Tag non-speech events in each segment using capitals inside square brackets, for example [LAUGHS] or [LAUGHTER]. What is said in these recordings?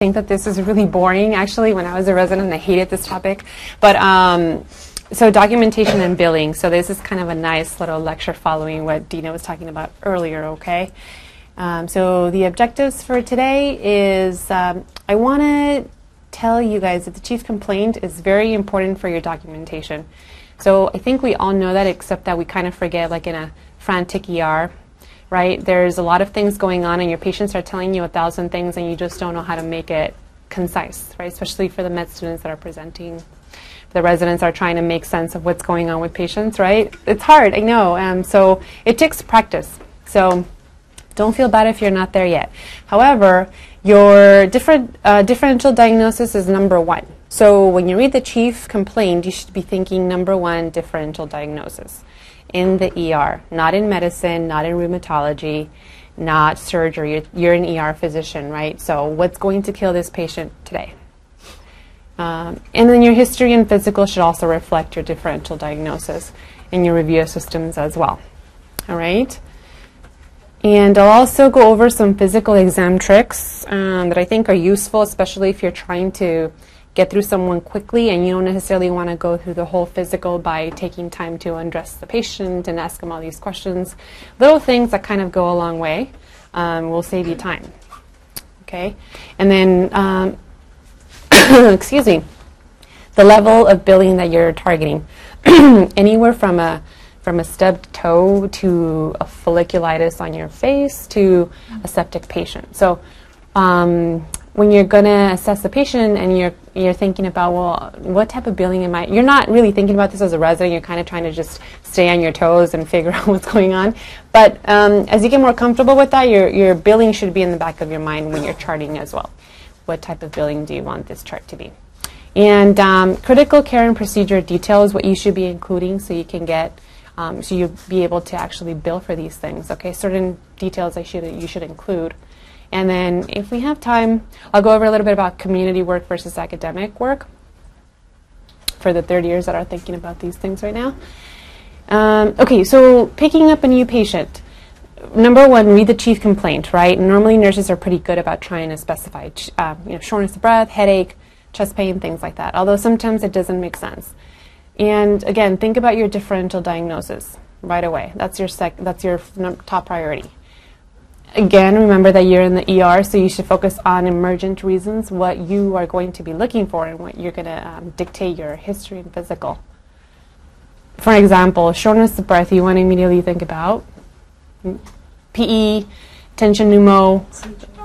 think that this is really boring. Actually, when I was a resident, I hated this topic. But um, so documentation and billing. So this is kind of a nice little lecture following what Dina was talking about earlier. Okay. Um, so the objectives for today is um, I want to tell you guys that the chief complaint is very important for your documentation. So I think we all know that, except that we kind of forget, like in a frantic ER right? There's a lot of things going on, and your patients are telling you a thousand things, and you just don't know how to make it concise, right? Especially for the med students that are presenting. The residents are trying to make sense of what's going on with patients, right? It's hard, I know. Um, so it takes practice. So don't feel bad if you're not there yet. However, your different, uh, differential diagnosis is number one. So when you read the chief complaint, you should be thinking number one differential diagnosis in the ER, not in medicine, not in rheumatology, not surgery. You're an ER physician, right? So, what's going to kill this patient today? Um, and then your history and physical should also reflect your differential diagnosis in your review of systems as well. All right? And I'll also go over some physical exam tricks um, that I think are useful, especially if you're trying to get through someone quickly and you don't necessarily want to go through the whole physical by taking time to undress the patient and ask them all these questions. Little things that kind of go a long way um, will save you time. Okay? And then, um, [COUGHS] excuse me, the level of billing that you're targeting. [CLEARS THROAT] Anywhere from a from a stubbed toe to a folliculitis on your face to a septic patient. So um, when you're going to assess the patient and you're you're thinking about well what type of billing am i you're not really thinking about this as a resident you're kind of trying to just stay on your toes and [LAUGHS] figure out what's going on. But um, as you get more comfortable with that your, your billing should be in the back of your mind when you're charting as well. What type of billing do you want this chart to be? And um, critical care and procedure details what you should be including so you can get um, so you'll be able to actually bill for these things okay? Certain details I should you should include and then if we have time, I'll go over a little bit about community work versus academic work for the third years that are thinking about these things right now. Um, okay, so picking up a new patient. Number one, read the chief complaint, right? Normally nurses are pretty good about trying to specify, uh, you know, shortness of breath, headache, chest pain, things like that. Although sometimes it doesn't make sense. And again, think about your differential diagnosis right away. That's your sec- that's your top priority. Again, remember that you're in the ER, so you should focus on emergent reasons, what you are going to be looking for, and what you're going to um, dictate your history and physical. For example, shortness of breath, you want to immediately think about PE, tension pneumo,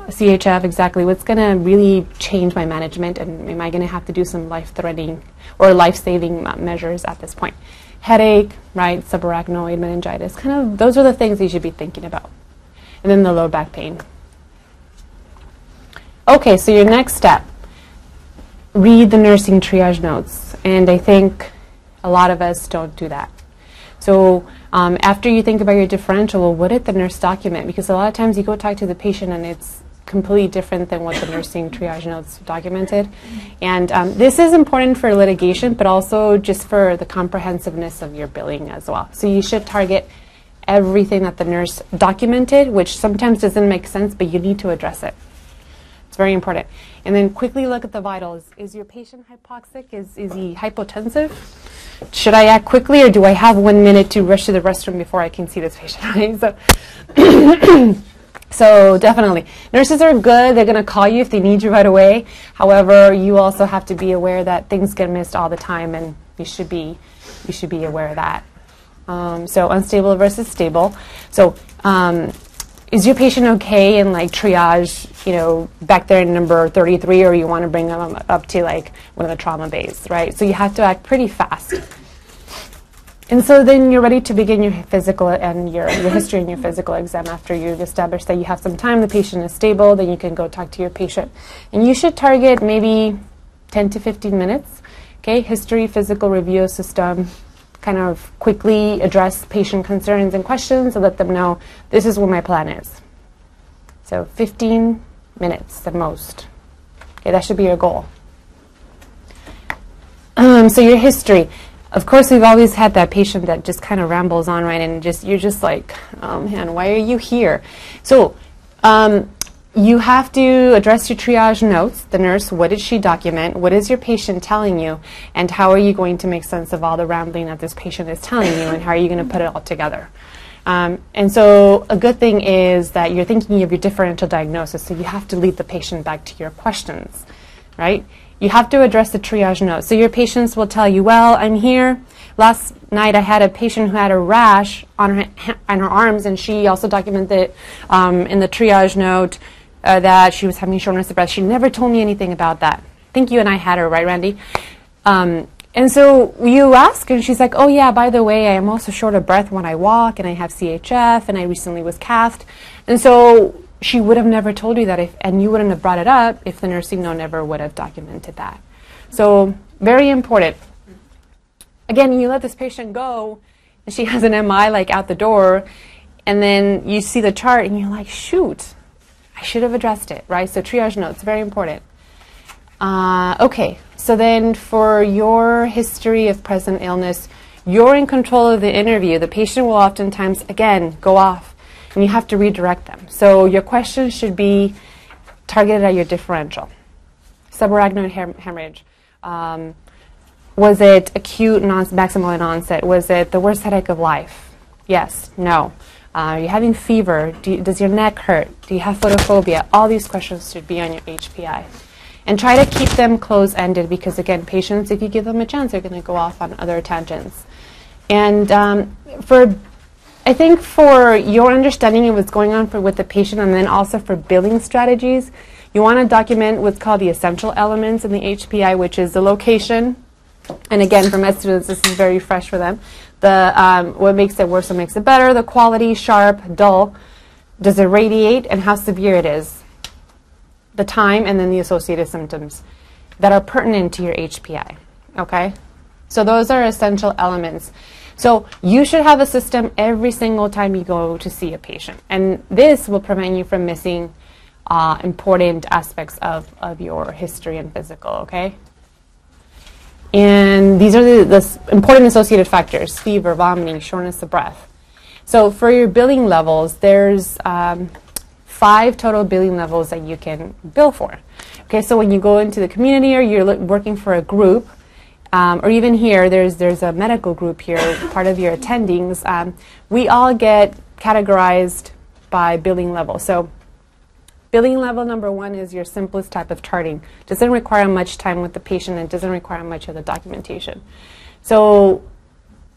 CHF, exactly. What's going to really change my management, and am I going to have to do some life threatening or life saving measures at this point? Headache, right, subarachnoid meningitis, kind of, those are the things you should be thinking about and then the low back pain. Okay, so your next step read the nursing triage notes. And I think a lot of us don't do that. So um, after you think about your differential, well, what did the nurse document? Because a lot of times you go talk to the patient and it's completely different than what the nursing triage notes documented. And um, this is important for litigation, but also just for the comprehensiveness of your billing as well. So you should target everything that the nurse documented, which sometimes doesn't make sense, but you need to address it. It's very important. And then quickly look at the vitals. Is your patient hypoxic? Is, is he hypotensive? Should I act quickly or do I have one minute to rush to the restroom before I can see this patient? [LAUGHS] So, [COUGHS] so definitely. Nurses are good. They're going to call you if they need you right away. However, you also have to be aware that things get missed all the time and you should be, you should be aware of that. Um, so unstable versus stable. So um, is your patient okay in like triage, you know, back there in number 33, or you want to bring them up to like one of the trauma bays, right? So you have to act pretty fast. And so then you're ready to begin your physical and your, your history and your physical exam after you've established that you have some time, the patient is stable, then you can go talk to your patient. And you should target maybe 10 to 15 minutes. Okay, history, physical review system, kind of quickly address patient concerns and questions and let them know this is what my plan is. So 15 minutes at most. Okay, that should be your goal. Um, so your history. Of course, we've always had that patient that just kind of rambles on, right? And just you're just like, oh man, why are you here? So um, you have to address your triage notes. The nurse, what did she document? What is your patient telling you? And how are you going to make sense of all the rambling that this patient is telling you? And how are you going to put it all together? Um, and so, a good thing is that you're thinking of your differential diagnosis, so you have to lead the patient back to your questions, right? You have to address the triage notes. So, your patients will tell you, Well, I'm here. Last night I had a patient who had a rash on her, on her arms, and she also documented um, in the triage note uh, that she was having shortness of breath. She never told me anything about that. I think you and I had her, right, Randy? Um, and so you ask, and she's like, oh, yeah, by the way, I am also short of breath when I walk, and I have CHF, and I recently was cathed. And so she would have never told you that, if, and you wouldn't have brought it up if the nursing note never would have documented that. So, very important. Again, you let this patient go, and she [LAUGHS] has an MI like out the door, and then you see the chart, and you're like, shoot, I should have addressed it, right? So triage notes, very important. Uh, okay, so then for your history of present illness, you're in control of the interview. The patient will oftentimes, again, go off, and you have to redirect them. So your questions should be targeted at your differential. Subarachnoid hem- hemorrhage. Um, was it acute non- maximal onset? Was it the worst headache of life? Yes, no. Uh, are you having fever? Do you, does your neck hurt? Do you have photophobia? All these questions should be on your HPI. And try to keep them close ended because, again, patients, if you give them a chance, they're going to go off on other tangents. And um, for, I think for your understanding of what's going on for, with the patient and then also for billing strategies, you want to document what's called the essential elements in the HPI, which is the location. And again, for med students, this is very fresh for them the um, what makes it worse, what makes it better, the quality, sharp, dull, does it radiate, and how severe it is, the time, and then the associated symptoms that are pertinent to your HPI. Okay, so those are essential elements. So you should have a system every single time you go to see a patient, and this will prevent you from missing uh, important aspects of, of your history and physical. Okay. And these are the, the important associated factors fever, vomiting, shortness of breath. So for your billing levels, there's um, five total billing levels that you can bill for. Okay, so when you go into the community or you're working for a group, um, or even here, there's there's a medical group here, part of your attendings. Um, we all get categorized by billing level. So Billing level number one is your simplest type of charting. Doesn't require much time with the patient and doesn't require much of the documentation. So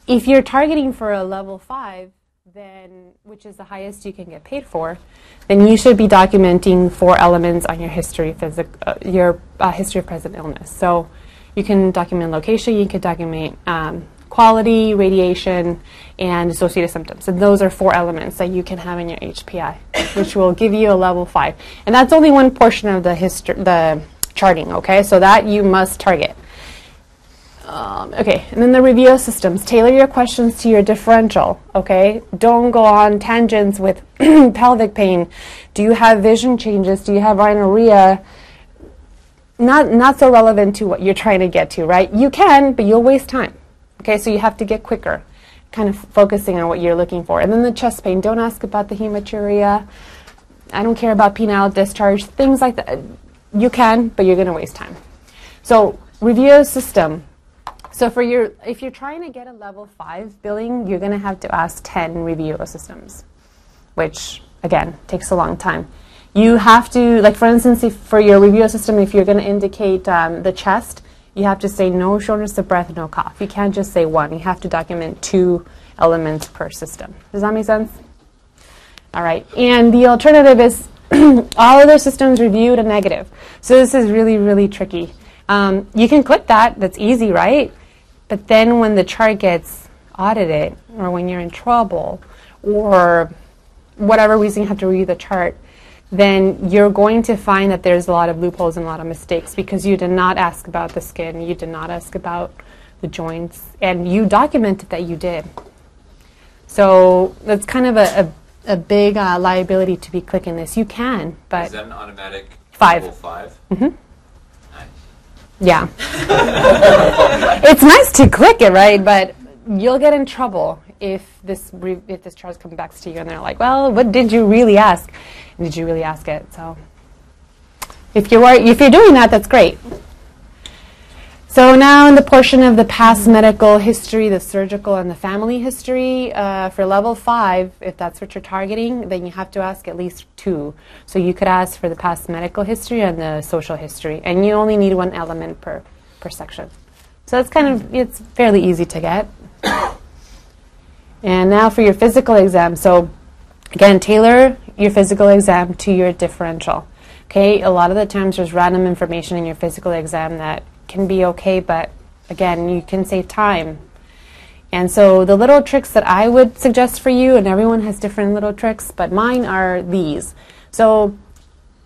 if you're targeting for a level five, then which is the highest you can get paid for, then you should be documenting four elements on your history, physic, uh, your uh, history of present illness. So you can document location, you can document um, quality, radiation, and associated symptoms. And those are four elements that you can have in your HPI, which will give you a level five. And that's only one portion of the history, the charting. Okay, so that you must target. Um, okay, and then the review of systems. Tailor your questions to your differential. Okay, don't go on tangents with [CLEARS THROAT] pelvic pain. Do you have vision changes? Do you have rhinorrhea? Not not so relevant to what you're trying to get to, right? You can, but you'll waste time. Okay, so you have to get quicker, kind of focusing on what you're looking for. And then the chest pain, don't ask about the hematuria. I don't care about penile discharge, things like that. You can, but you're going to waste time. So, review system. So, for your, if you're trying to get a level five billing, you're going to have to ask 10 review systems, which, again, takes a long time. You have to, like, for instance, if for your review system, if you're going to indicate um, the chest, you have to say no shortness of breath, no cough. You can't just say one. You have to document two elements per system. Does that make sense? All right. And the alternative is [CLEARS THROAT] all other systems reviewed a negative. So this is really, really tricky. Um, you can click that. That's easy, right? But then when the chart gets audited, or when you're in trouble, or whatever reason you have to review the chart, then you're going to find that there's a lot of loopholes and a lot of mistakes because you did not ask about the skin, you did not ask about the joints, and you documented that you did. So that's kind of a, a, a big uh, liability to be clicking this. You can, but. Is that an automatic five. five? Mm-hmm. Yeah. [LAUGHS] it's nice to click it, right? But you'll get in trouble if this re- if this charge comes back to you and they're like, well, what did you really ask? Did you really ask it? So if you're if you're doing that, that's great. So now in the portion of the past medical history, the surgical and the family history, uh, for level five, if that's what you're targeting, then you have to ask at least two. So you could ask for the past medical history and the social history, and you only need one element per, per section. So it's kind of, it's fairly easy to get. And now for your physical exam. So again, tailor your physical exam to your differential. Okay, a lot of the times there's random information in your physical exam that can be okay, but again, you can save time. And so the little tricks that I would suggest for you, and everyone has different little tricks, but mine are these. So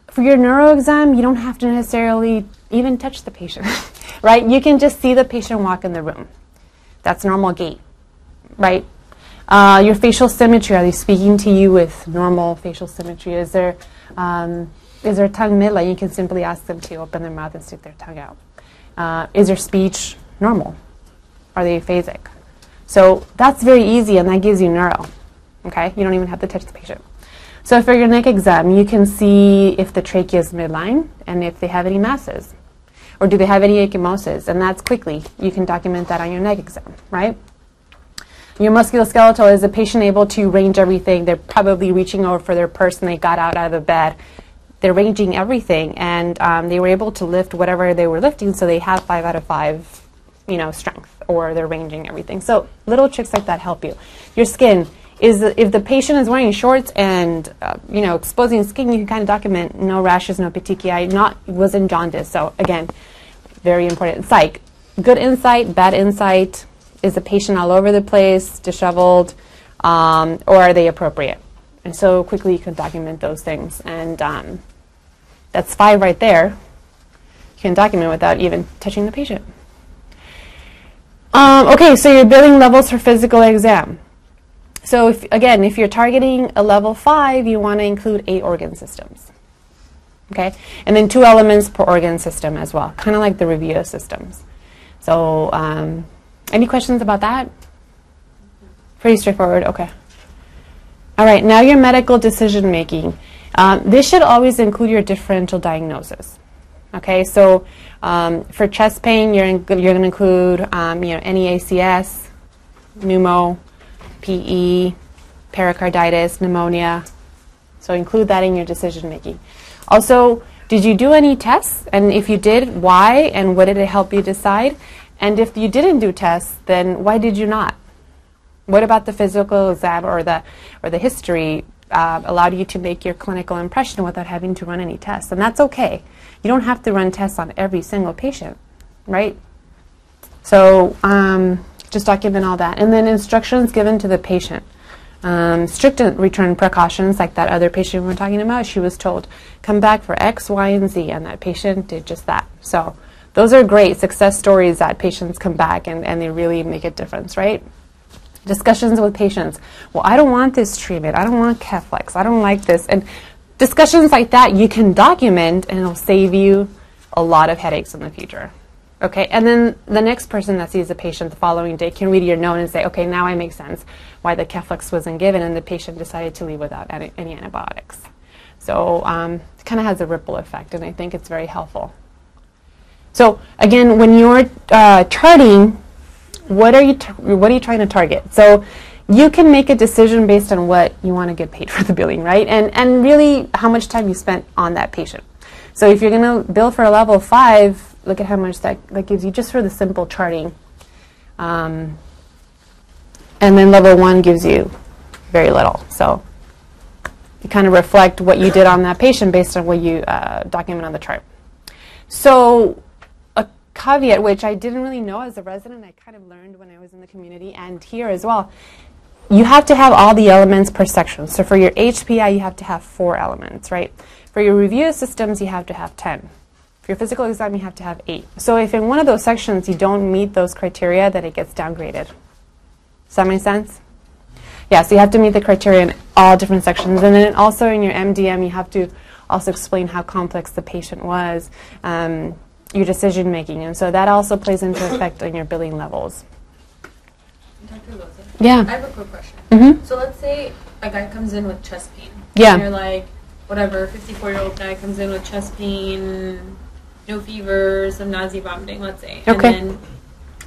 for your neuro exam, you don't have to necessarily even touch the patient, [LAUGHS] right? You can just see the patient walk in the room. That's normal gait, right? Uh, your facial symmetry, are they speaking to you with normal facial symmetry? Is there, um, is there tongue midline? You can simply ask them to open their mouth and stick their tongue out. Uh, is your speech normal? Are they aphasic? So that's very easy, and that gives you neuro. Okay, you don't even have to touch the patient. So for your neck exam, you can see if the trachea is midline and if they have any masses, or do they have any ecchymosis, and that's quickly. You can document that on your neck exam, right? Your musculoskeletal is the patient able to range everything? They're probably reaching over for their purse and they got out of the bed they're ranging everything, and um, they were able to lift whatever they were lifting, so they have five out of five, you know, strength, or they're ranging everything. So little tricks like that help you. Your skin is if the patient is wearing shorts and uh, you know exposing skin, you can kind of document no rashes, no petechiae, not wasn't jaundice. So again, very important. Psych, good insight, bad insight. Is the patient all over the place, disheveled, um, or are they appropriate? And so quickly you can document those things. And um, that's five right there. You can document without even touching the patient. Um, okay, so your billing levels for physical exam. So if, again, if you're targeting a level five, you want to include eight organ systems. Okay, and then two elements per organ system as well, kind of like the review systems. So, um, any questions about that? Pretty straightforward. Okay. All right. Now your medical decision making. Um, this should always include your differential diagnosis. Okay, so um, for chest pain, you're, in, you're going to include um, you know, NEACS, pneumo, PE, pericarditis, pneumonia. So include that in your decision making. Also, did you do any tests? And if you did, why? And what did it help you decide? And if you didn't do tests, then why did you not? What about the physical exam or the or the history uh, allowed you to make your clinical impression without having to run any tests. And that's okay. You don't have to run tests on every single patient, right? So um, just document all that. And then instructions given to the patient. Um, strict return precautions, like that other patient we were talking about, she was told, come back for X, Y, and Z, and that patient did just that. So those are great success stories that patients come back and, and they really make a difference, right? discussions with patients. Well, I don't want this treatment. I don't want Keflex. I don't like this. And discussions like that you can document and it'll save you a lot of headaches in the future. Okay, and then the next person that sees the patient the following day can read your note and say, okay, now I make sense why the Keflex wasn't given and the patient decided to leave without any, any antibiotics. So um, it kind of has a ripple effect, and I think it's very helpful. So again, when you're uh, charting what are you what are you trying to target? So you can make a decision based on what you want to get paid [LAUGHS] for the billing, right? And and really how much time you spent on that patient. So if you're going to bill for a level five, look at how much that, that gives you just for the simple charting. Um, and then level one gives you very little. So you kind of reflect what you did on that patient based on what you uh, document on the chart. So caveat, which I didn't really know as a resident, I kind of learned when I was in the community and here as well. You have to have all the elements per section. So for your HPI, you have to have four elements, right? For your review systems, you have to have 10. For your physical exam, you have to have eight. So if in one of those sections you don't meet those criteria, then it gets downgraded. Does that make sense? Yeah, so you have to meet the criteria in all different sections. And then also in your MDM, you have to also explain how complex the patient was. Um, your decision making. And so that also plays into effect on your billing levels. Dr. Loza, Yeah. I have a quick question. Mm-hmm. So let's say a guy comes in with chest pain. Yeah. And you're like, whatever, 54 year old guy comes in with chest pain, no fever, some nausea, vomiting, let's say. Okay. And then,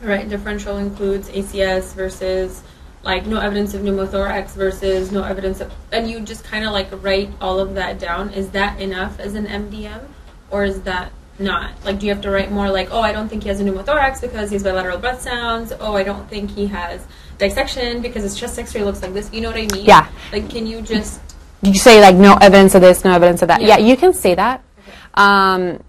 right, differential includes ACS versus like no evidence of pneumothorax versus no evidence of, and you just kind of like write all of that down. Is that enough as an MDM, or is that not? Like, do you have to write more like, oh, I don't think he has a pneumothorax because he's bilateral breath sounds. Oh, I don't think he has dissection because his chest X-ray looks like this. You know what I mean? Yeah. Like, can you just Did you say like no evidence of this, no evidence of that? Yeah. Yeah, you can say that. Um,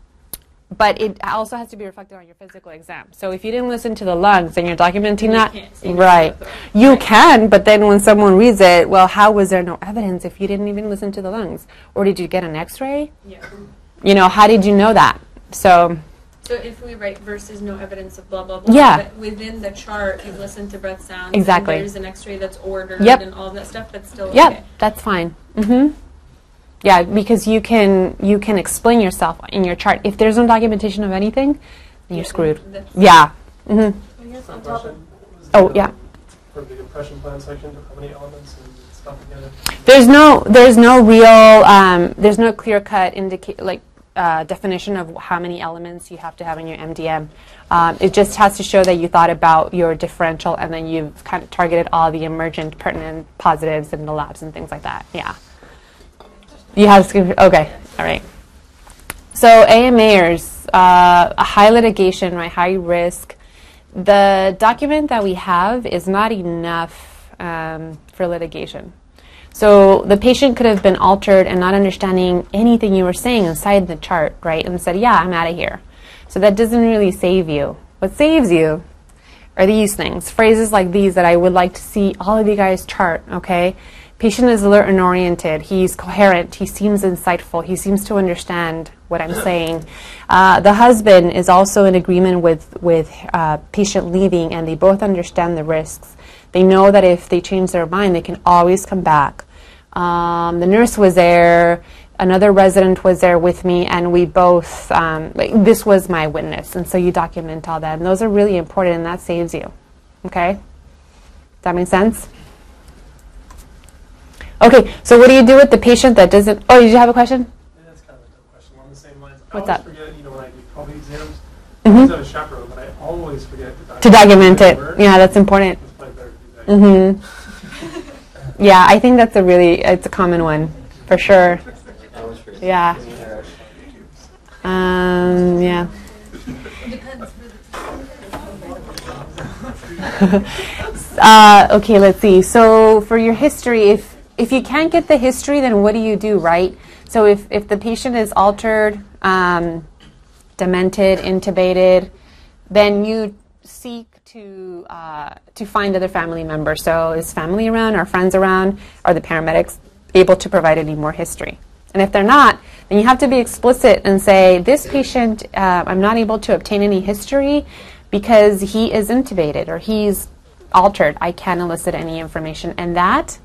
but it also has to be reflected on your physical exam. So if you didn't listen to the lungs and you're documenting that, can't say no right? You right. can, but then when someone reads it, well, how was there no evidence if you didn't even listen to the lungs, or did you get an X-ray? yeah. You know, how did you know that? So So if we write versus no evidence of blah blah blah, Yeah. but within the chart you listen to breath sounds. Exactly. And there's an X-ray that's ordered Yep. and all that stuff. That's still yeah, okay. that's fine. Mm-hmm. Yeah, because you can you can explain yourself in your chart. If there's no documentation of anything, then you're Yeah, screwed. that's- Yeah. hmm I guess on top of Oh, yeah. For the impression plan section, how many elements and stuff together? There's no there's no real um, there's no clear cut indicate like uh, definition of how many elements you have to have in your MDM. Um, it just has to show that you thought about your differential and then you've kind of targeted all the emergent pertinent positives in the labs and things like that. Yeah. You have okay. All right. So AMAers, uh, a high litigation, right? High risk. The document that we have is not enough um, for litigation. So the patient could have been altered and not understanding anything you were saying inside the chart, right? And said, "Yeah, I'm out of here." So that doesn't really save you. What saves you are these things, phrases like these that I would like to see all of you guys chart, okay? Patient is alert and oriented. He's coherent. He seems insightful. He seems to understand what I'm saying. Uh, the husband is also in agreement with, with uh, patient leaving, and they both understand the risks. They know that if they change their mind, they can always come back. Um, the nurse was there. Another resident was there with me, and we both, um, like, this was my witness. And so you document all that. And those are really important, and that saves you. Okay? Does that make sense? Okay, so what do you do with the patient that doesn't? Oh, did you have a question? Yeah, that's kind of a question along the same lines. What's I always forget, you know, when I do probie exams, Mhm. I always have a chaperone, but I always forget to document, To document it. word. Yeah, that's important. It's probably better to do that. hmm Yeah, I think that's a really, it's a common one, for sure. Yeah. Um, yeah. [LAUGHS] uh, okay, let's see. So for your history, if if you can't get the history, then what do you do, right? So if if the patient is altered, um, demented, intubated, then you seek to uh, to find other family members. So is family around? Are friends around? Are the paramedics able to provide any more history? And if they're not, then you have to be explicit and say, this patient, uh, I'm not able to obtain any history because he is intubated or he's altered. I can't elicit any information. And that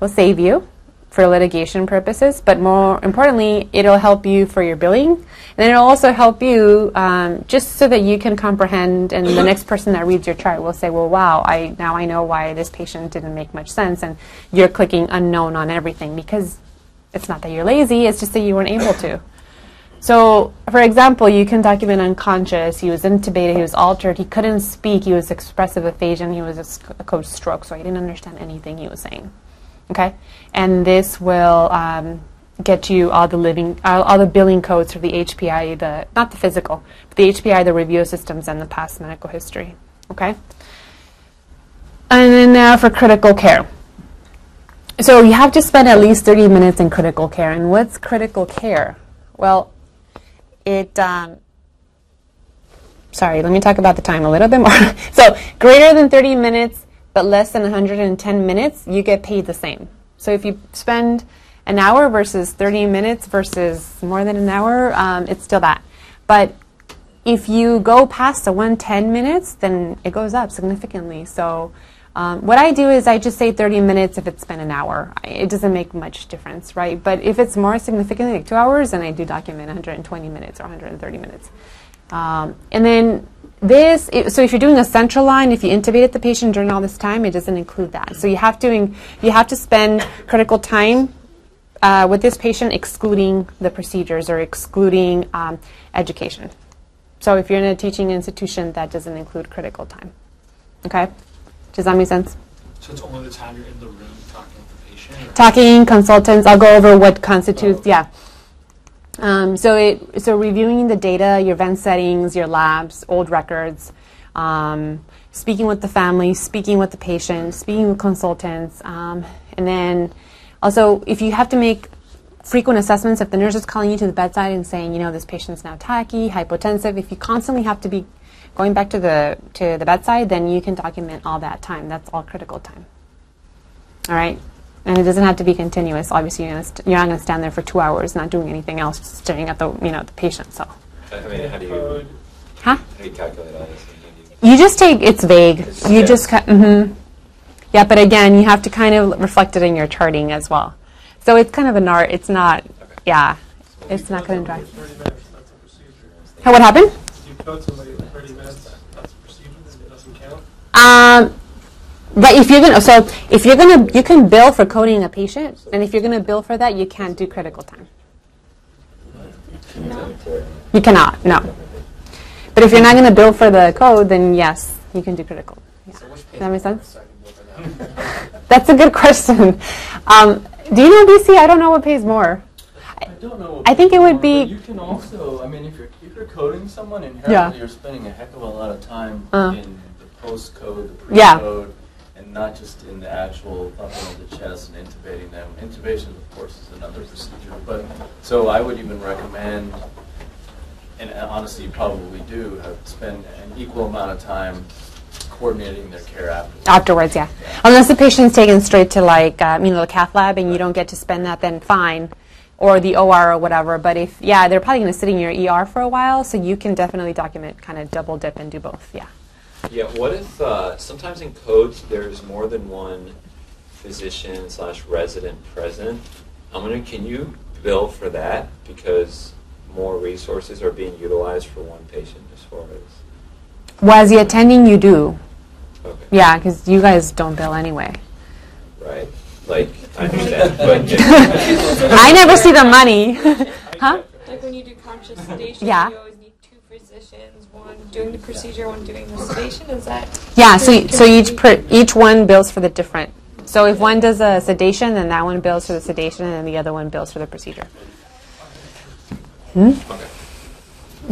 will save you for litigation purposes, but more importantly, it'll help you for your billing. And then it'll also help you um, just so that you can comprehend, and the next person that reads your chart will say, well, wow, I, now I know why this patient didn't make much sense. And you're clicking unknown on everything because it's not that you're lazy, it's just that you weren't able to. So, for example, you can document unconscious. He was intubated. He was altered. He couldn't speak. He was expressive aphasia. He was a, a code stroke, so I didn't understand anything he was saying. Okay, and this will um, get you all the living, all, all the billing codes for the HPI, the not the physical, but the HPI, the review systems, and the past medical history. Okay, and then now for critical care. So you have to spend at least 30 minutes in critical care. And what's critical care? Well, it, um, sorry, let me talk about the time a little bit more. [LAUGHS] so greater than 30 minutes, but less than 110 minutes, you get paid the same. So if you spend an hour versus 30 minutes versus more than an hour, um, it's still that. But if you go past the 110 minutes, then it goes up significantly. So um, what I do is I just say 30 minutes if it's been an hour. It doesn't make much difference, right? But if it's more significantly, like two hours, then I do document 120 minutes or 130 minutes. Um, and then This, i- so if you're doing a central line, if you intubated the patient during all this time, it doesn't include that. So you have to, you have to spend critical time uh, with this patient excluding the procedures or excluding um, education. So if you're in a teaching institution, that doesn't include critical time. Okay? Does that make sense? So it's only the time you're in the room talking with the patient? Talking, consultants, I'll go over what constitutes, yeah. Um, so, it, so reviewing the data, your vent settings, your labs, old records, um, speaking with the family, speaking with the patient, speaking with consultants, um, and then also if you have to make frequent assessments, if the nurse is calling you to the bedside and saying, you know, this patient's now tachy, hypotensive, if you constantly have to be going back to the to the bedside, then you can document all that time. That's all critical time. All right, and it doesn't have to be continuous. Obviously, you're, gonna st- you're not going to stand there for two hours not doing anything else, just staring at the you know the patient. So, I mean, how do you, huh? how do you calculate all this? You- You just take it's vague. It's- You yeah. just ca- mm-hmm. yeah, but again, you have to kind of reflect it in your charting as well. So it's kind of an art. It's not. Yeah, it's not going to drive. Thirty minutes, that's a procedure. How what happened? You code somebody for thirty minutes, that's a procedure, it doesn't count. Um, right. If you're gonna, so if you're gonna, you can bill for coding a patient, and if you're gonna bill for that, you can't do critical time. You cannot. No. But if you're not gonna bill for the code, then yes, you can do critical. Yeah. Does that make sense? [LAUGHS] That's a good question. Um, do you know BC? I don't know what pays more. I don't know. I think it would but be- You can also, I mean, if you're if you're coding someone, Yeah. inherently you're spending a heck of a lot of time Uh. in the post code, the pre code, and not just in the actual thumping of the chest and intubating them. Intubation, of course, is another procedure. But so I would even recommend, and uh, honestly, you probably do, spend an equal amount of time coordinating their care afterwards. Afterwards, yeah. Unless the patient's taken straight to like um, you know the cath lab and you don't get to spend that, then fine, or the OR or whatever. But if yeah, they're probably going to sit in your ER for a while, so you can definitely document, kind of double dip and do both. Yeah. Yeah, what if uh, sometimes in codes there's more than one physician slash resident present? I'm wondering, can you bill for that because more resources are being utilized for one patient as far as? Well, as the attending, you do. Okay. Yeah, because you guys don't bill anyway. Right. Like I understand, but [LAUGHS] I never see the money. huh? Like when you do conscious sedation, Yeah. Physicians, one doing the procedure, one doing the sedation. Is that? Yeah. So so each per, each one bills for the different. So if one does a sedation, then that one bills for the sedation, and then the other one bills for the procedure. Hmm? Okay.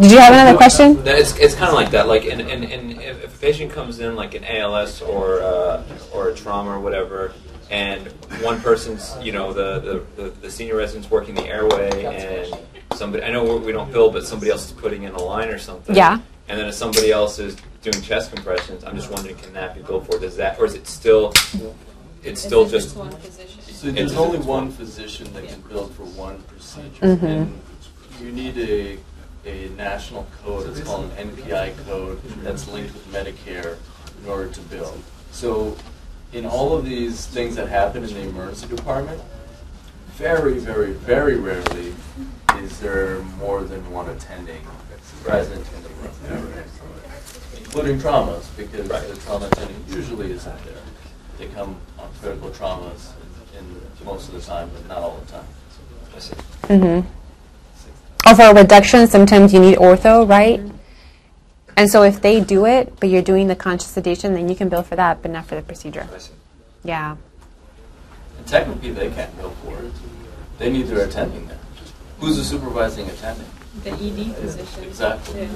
Did you have another question? No, It's, it's kind of like that. Like, in, in, in, if, if a patient comes in like an ALS or uh, or a trauma or whatever, and one person's, you know, the, the, the, the senior resident's working the airway, and somebody, I know we we don't bill, but somebody else is putting in a line or something. Yeah. And then if somebody else is doing chest compressions, I'm just wondering, can that be billed for? Does that, or is it still, it's still it's just one physician. So there's only one physician that can bill for one procedure, Mhm. and you need a, a national code, it's called an NPI code, that's linked with Medicare in order to bill. So in all of these things that happen in the emergency department, very, very, very rarely is there more than one attending present in the room. Including traumas, because Right. the trauma attending usually isn't there. They come on critical traumas in, in most of the time, but not all the time. I see. Mm-hmm. Oh, for a reduction, sometimes you need ortho, right? And so if they do it, but you're doing the conscious sedation, then you can bill for that, but not for the procedure. I see. Yeah. And technically, they can't bill for it. They need their attending there. Who's the supervising attending? The ED physician. Exactly. Yeah.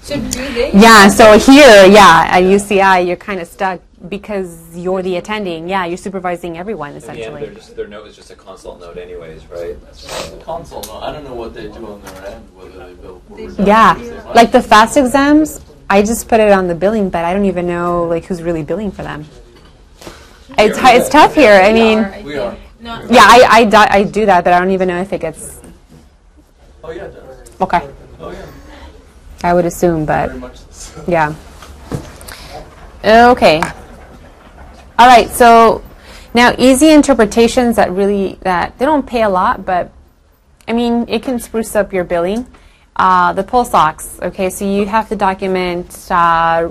So do they? Yeah, so here, yeah, at UCI, you're kind of stuck because you're the attending. Yeah, you're supervising everyone, In the end, essentially. they're just, their note is just a consult note, anyways, right? The console, no, I don't know what they do on their end, whether they bill for. Yeah, like the fast exams, I just put it on the billing, but I don't even know like who's really billing for them. It's, hi- it's tough here. I mean, We are. Not yeah, I, I, do, I do that, but I don't even know if it gets Oh, yeah, okay. Oh, yeah. I would assume, but Very much so. yeah. Okay. All right. So now easy interpretations that really that they don't pay a lot, but I mean it can spruce up your billing. Uh, the pulse ox. Okay, so you have to document uh,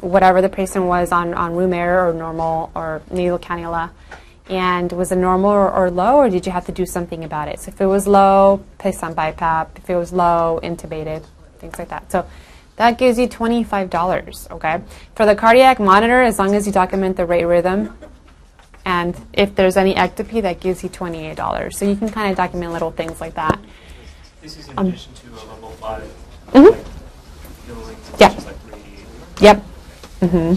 whatever the patient was on, on room air or normal or nasal cannula. And was it normal or, or low, or did you have to do something about it? So if it was low, place on BiPAP. If it was low, intubated, things like that. So that gives you $25, okay? For the cardiac monitor, as long as you document the rate rhythm, and if there's any ectopy, that gives you $28. So you can kind of document little things like that. This is in Um, addition to a level five. Mhm. like, Yeah. like. Yep. hmm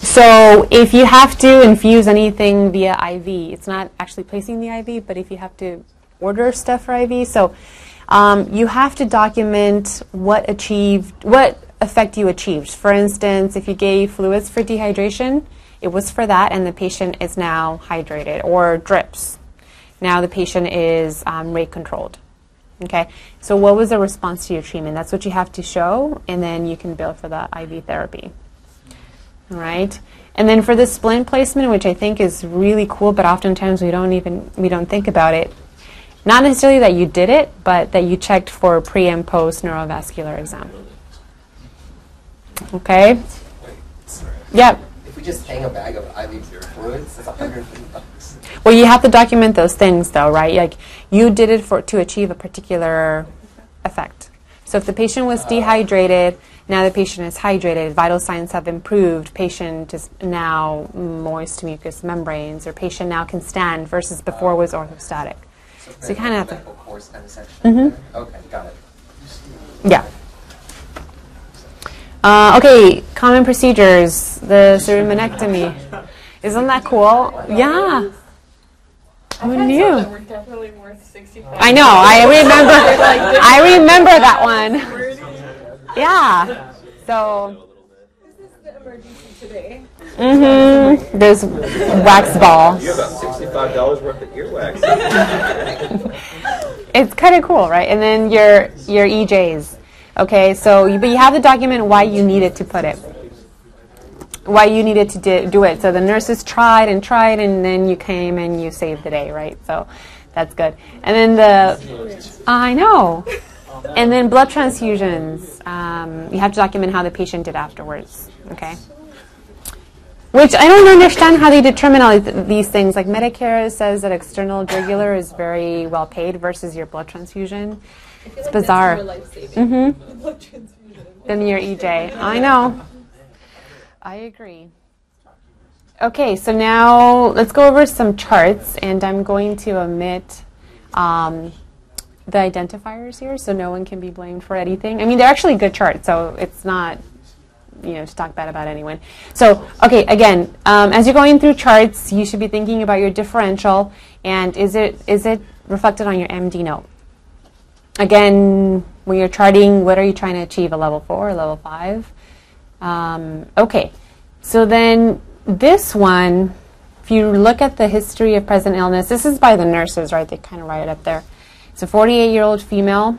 So if you have to infuse anything via IV, it's not actually placing the IV, but if you have to order stuff for IV, so um, you have to document what achieved, what effect you achieved. For instance, if you gave fluids for dehydration, it was for that, and the patient is now hydrated, or drips. Now the patient is um, rate controlled. Okay, so what was the response to your treatment? That's what you have to show, and then you can bill for the IV therapy. All right, and then for the splint placement, which I think is really cool, but oftentimes we don't even we don't think about it. Not necessarily that you did it, but that you checked for pre and post neurovascular exam. Okay. Yep. If we just hang a bag of IV fluids, it's 150 bucks. Well, you have to document those things, though, right? Like you did it for to achieve a particular effect. So if the patient was uh, dehydrated, now the patient is hydrated, vital signs have improved, patient is now moist mucous membranes, or patient now can stand versus before uh, was orthostatic. So you kinda have to- medical course kind of section. Mhm. Okay, got it. Yeah. Uh, okay, common procedures, the cerumenectomy. Isn't that cool? Yeah. Who knew? We're definitely worth 65 I know. I remember. [LAUGHS] I remember that one. [LAUGHS] Yeah. So. This is the emergency today. Mm-hmm. There's wax ball. You have about sixty-five dollars worth of earwax. [LAUGHS] It's kind of cool, right? And then your your EJs. Okay, so you, but you have the document why you needed to put it, why you needed to di- do it. So the nurses tried and tried, and then you came and you saved the day, right? So that's good. And then the I know. And then blood transfusions. Um, you have to document how the patient did afterwards. Okay. Which I don't understand how they determine all these things. Like Medicare says that external jugular is very well paid versus your blood transfusion. It's bizarre. Mm-hmm. Blood transfusion. Than your EJ. I know. I agree. Okay, so now let's go over some charts, and I'm going to omit um, the identifiers here, so no one can be blamed for anything. I mean, they're actually good charts, so it's not you know to talk bad about anyone. So okay, again, um, as you're going through charts, you should be thinking about your differential and is it is it reflected on your MD note? Again, when you're charting, what are you trying to achieve? A level four, a level five? Um, okay, so then this one, if you look at the history of present illness, this is by the nurses, right? They kind of write it up there. It's a 48 year old female.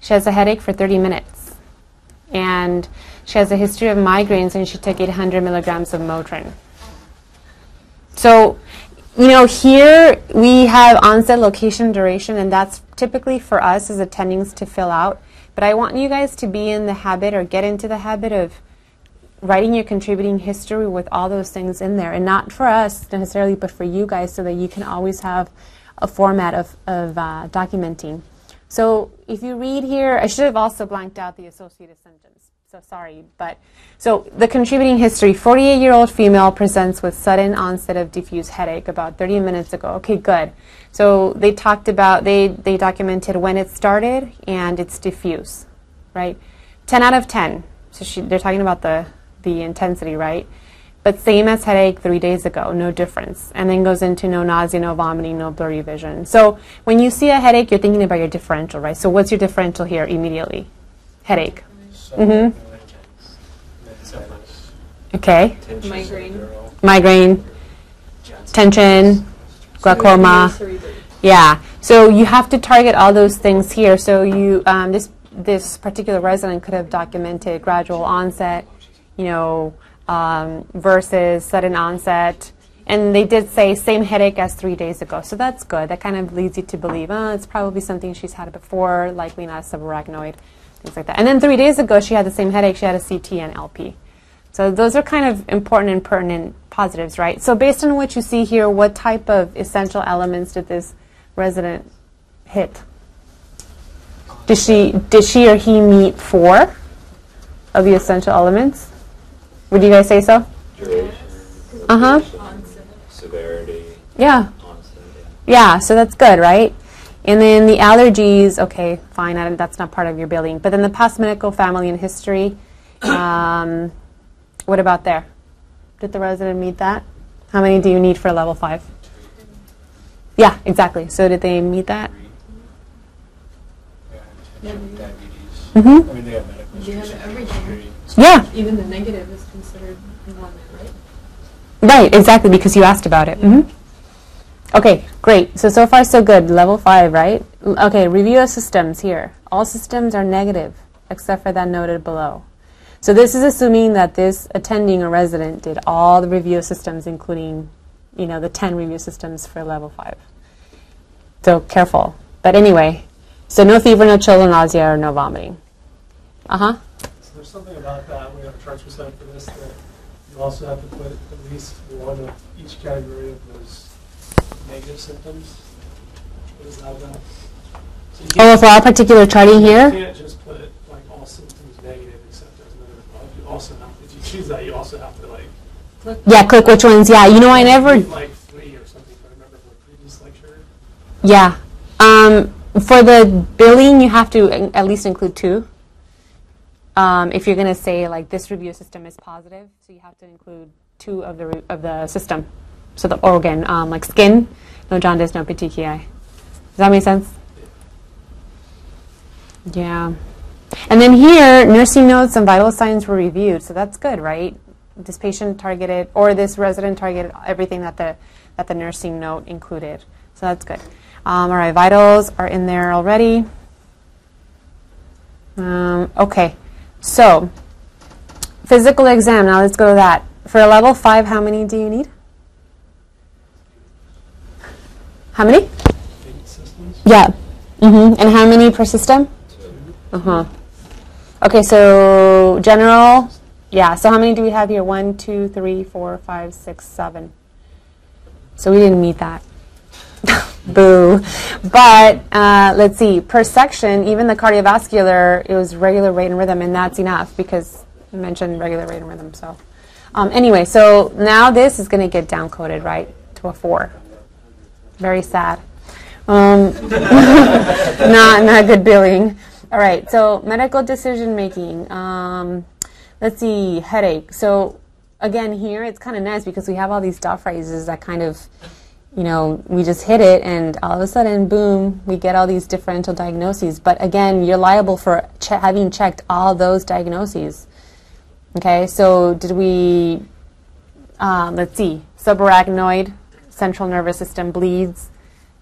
She has a headache for 30 minutes. And she has a history of migraines and she took 800 milligrams of Motrin. So, you know, here we have onset, location, duration, and that's typically for us as attendings to fill out. But I want you guys to be in the habit or get into the habit of writing your contributing history with all those things in there. And not for us necessarily, but for you guys so that you can always have a format of, of uh, documenting. So if you read here, I should have also blanked out the associated symptoms. So sorry, but so the contributing history: 48-year-old female presents with sudden onset of diffuse headache about 30 minutes ago. Okay, good. So they talked about they they documented when it started and it's diffuse, right? 10 out of 10. So she, they're talking about the the intensity, right? But same as headache three days ago, no difference. And then goes into no nausea, no vomiting, no blurry vision. So when you see a headache, you're thinking about your differential, right? So what's your differential here immediately? Headache. Mm-hmm. Okay. Migraine. Migraine, tension, glaucoma. Yeah. So you have to target all those things here. So you um, this this particular resident could have documented gradual onset, you know, um, versus sudden onset, and they did say same headache as three days ago. So that's good. That kind of leads you to believe, oh, it's probably something she's had before, likely not subarachnoid, things like that. And then three days ago, she had the same headache. She had a CT and LP. So those are kind of important and pertinent positives, right? So based on what you see here, what type of essential elements did this resident hit? Did she, did she or he meet four of the essential elements? Would you guys say so? Duration, Uh huh. severity, Yeah. onset. Yeah. Yeah, so that's good, right? And then the allergies, okay, fine, I, that's not part of your billing. But then the past medical family and history, um, what about there? Did the resident meet that? How many do you need for a level five? Yeah, exactly. So did they meet that? Yeah, diabetes. Mm-hmm. I mean, they have medical They have history, everything. history. Yeah, Even the negative is considered normal, right? right, exactly, because you asked about it. hmm Okay, great. So, so far, so good. Level five, right? Okay, review of systems here. All systems are negative, except for that noted below. So, this is assuming that this attending or resident did all the review of systems, including, you know, the 10 review systems for level five. So, careful. But anyway, so no fever, no chill, no nausea, or no vomiting. Uh huh. So there's something about that, we have a charge percent for this, that you also have to put at least one of each category of those negative symptoms. What is that about? So you Oh, can't- for our particular charting You here? can't just put like all symptoms negative except there's another above. You also have, if you choose that, you also have to like. Yeah, click which ones. Yeah, you know, I never. Like three or something, if I remember from a previous lecture. Yeah. Um, for the billing, you have to in- at least include two. Um, if you're going to say like this review system is positive, so you have to include two of the re- of the system. So the organ, um, like skin, no jaundice, no petechiae. Does that make sense? Yeah. And then here, nursing notes and vital signs were reviewed, so that's good, right? This patient targeted, or this resident targeted everything that the that the nursing note included, so that's good. Um, all right, vitals are in there already. Um, okay, so physical exam. Now let's go to that. For a level five, how many do you need? How many? Eight systems. Yeah. Mm-hmm. And how many per system? Uh huh. Okay, so general. Yeah. So how many do we have here? One, two, three, four, five, six, seven. So we didn't meet that. [LAUGHS] Boo. But uh, let's see. Per section, even the cardiovascular, it was regular rate and rhythm, and that's enough because I mentioned regular rate and rhythm. So um, anyway, so now this is going to get down coded right to a four. Very sad. Um, [LAUGHS] not not good billing. All right, so medical decision making. Um, let's see, headache. So again, here it's kind of nice because we have all these dot phrases that kind of, you know, we just hit it, and all of a sudden, boom, we get all these differential diagnoses. But again, you're liable for che- having checked all those diagnoses. Okay, so did we? Um, let's see, subarachnoid, central nervous system bleeds,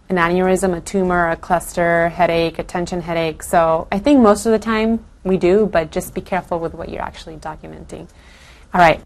an aneurysm, a tumor, a cluster, headache, a tension headache. So I think most of the time we do, but just be careful with what you're actually documenting. All right.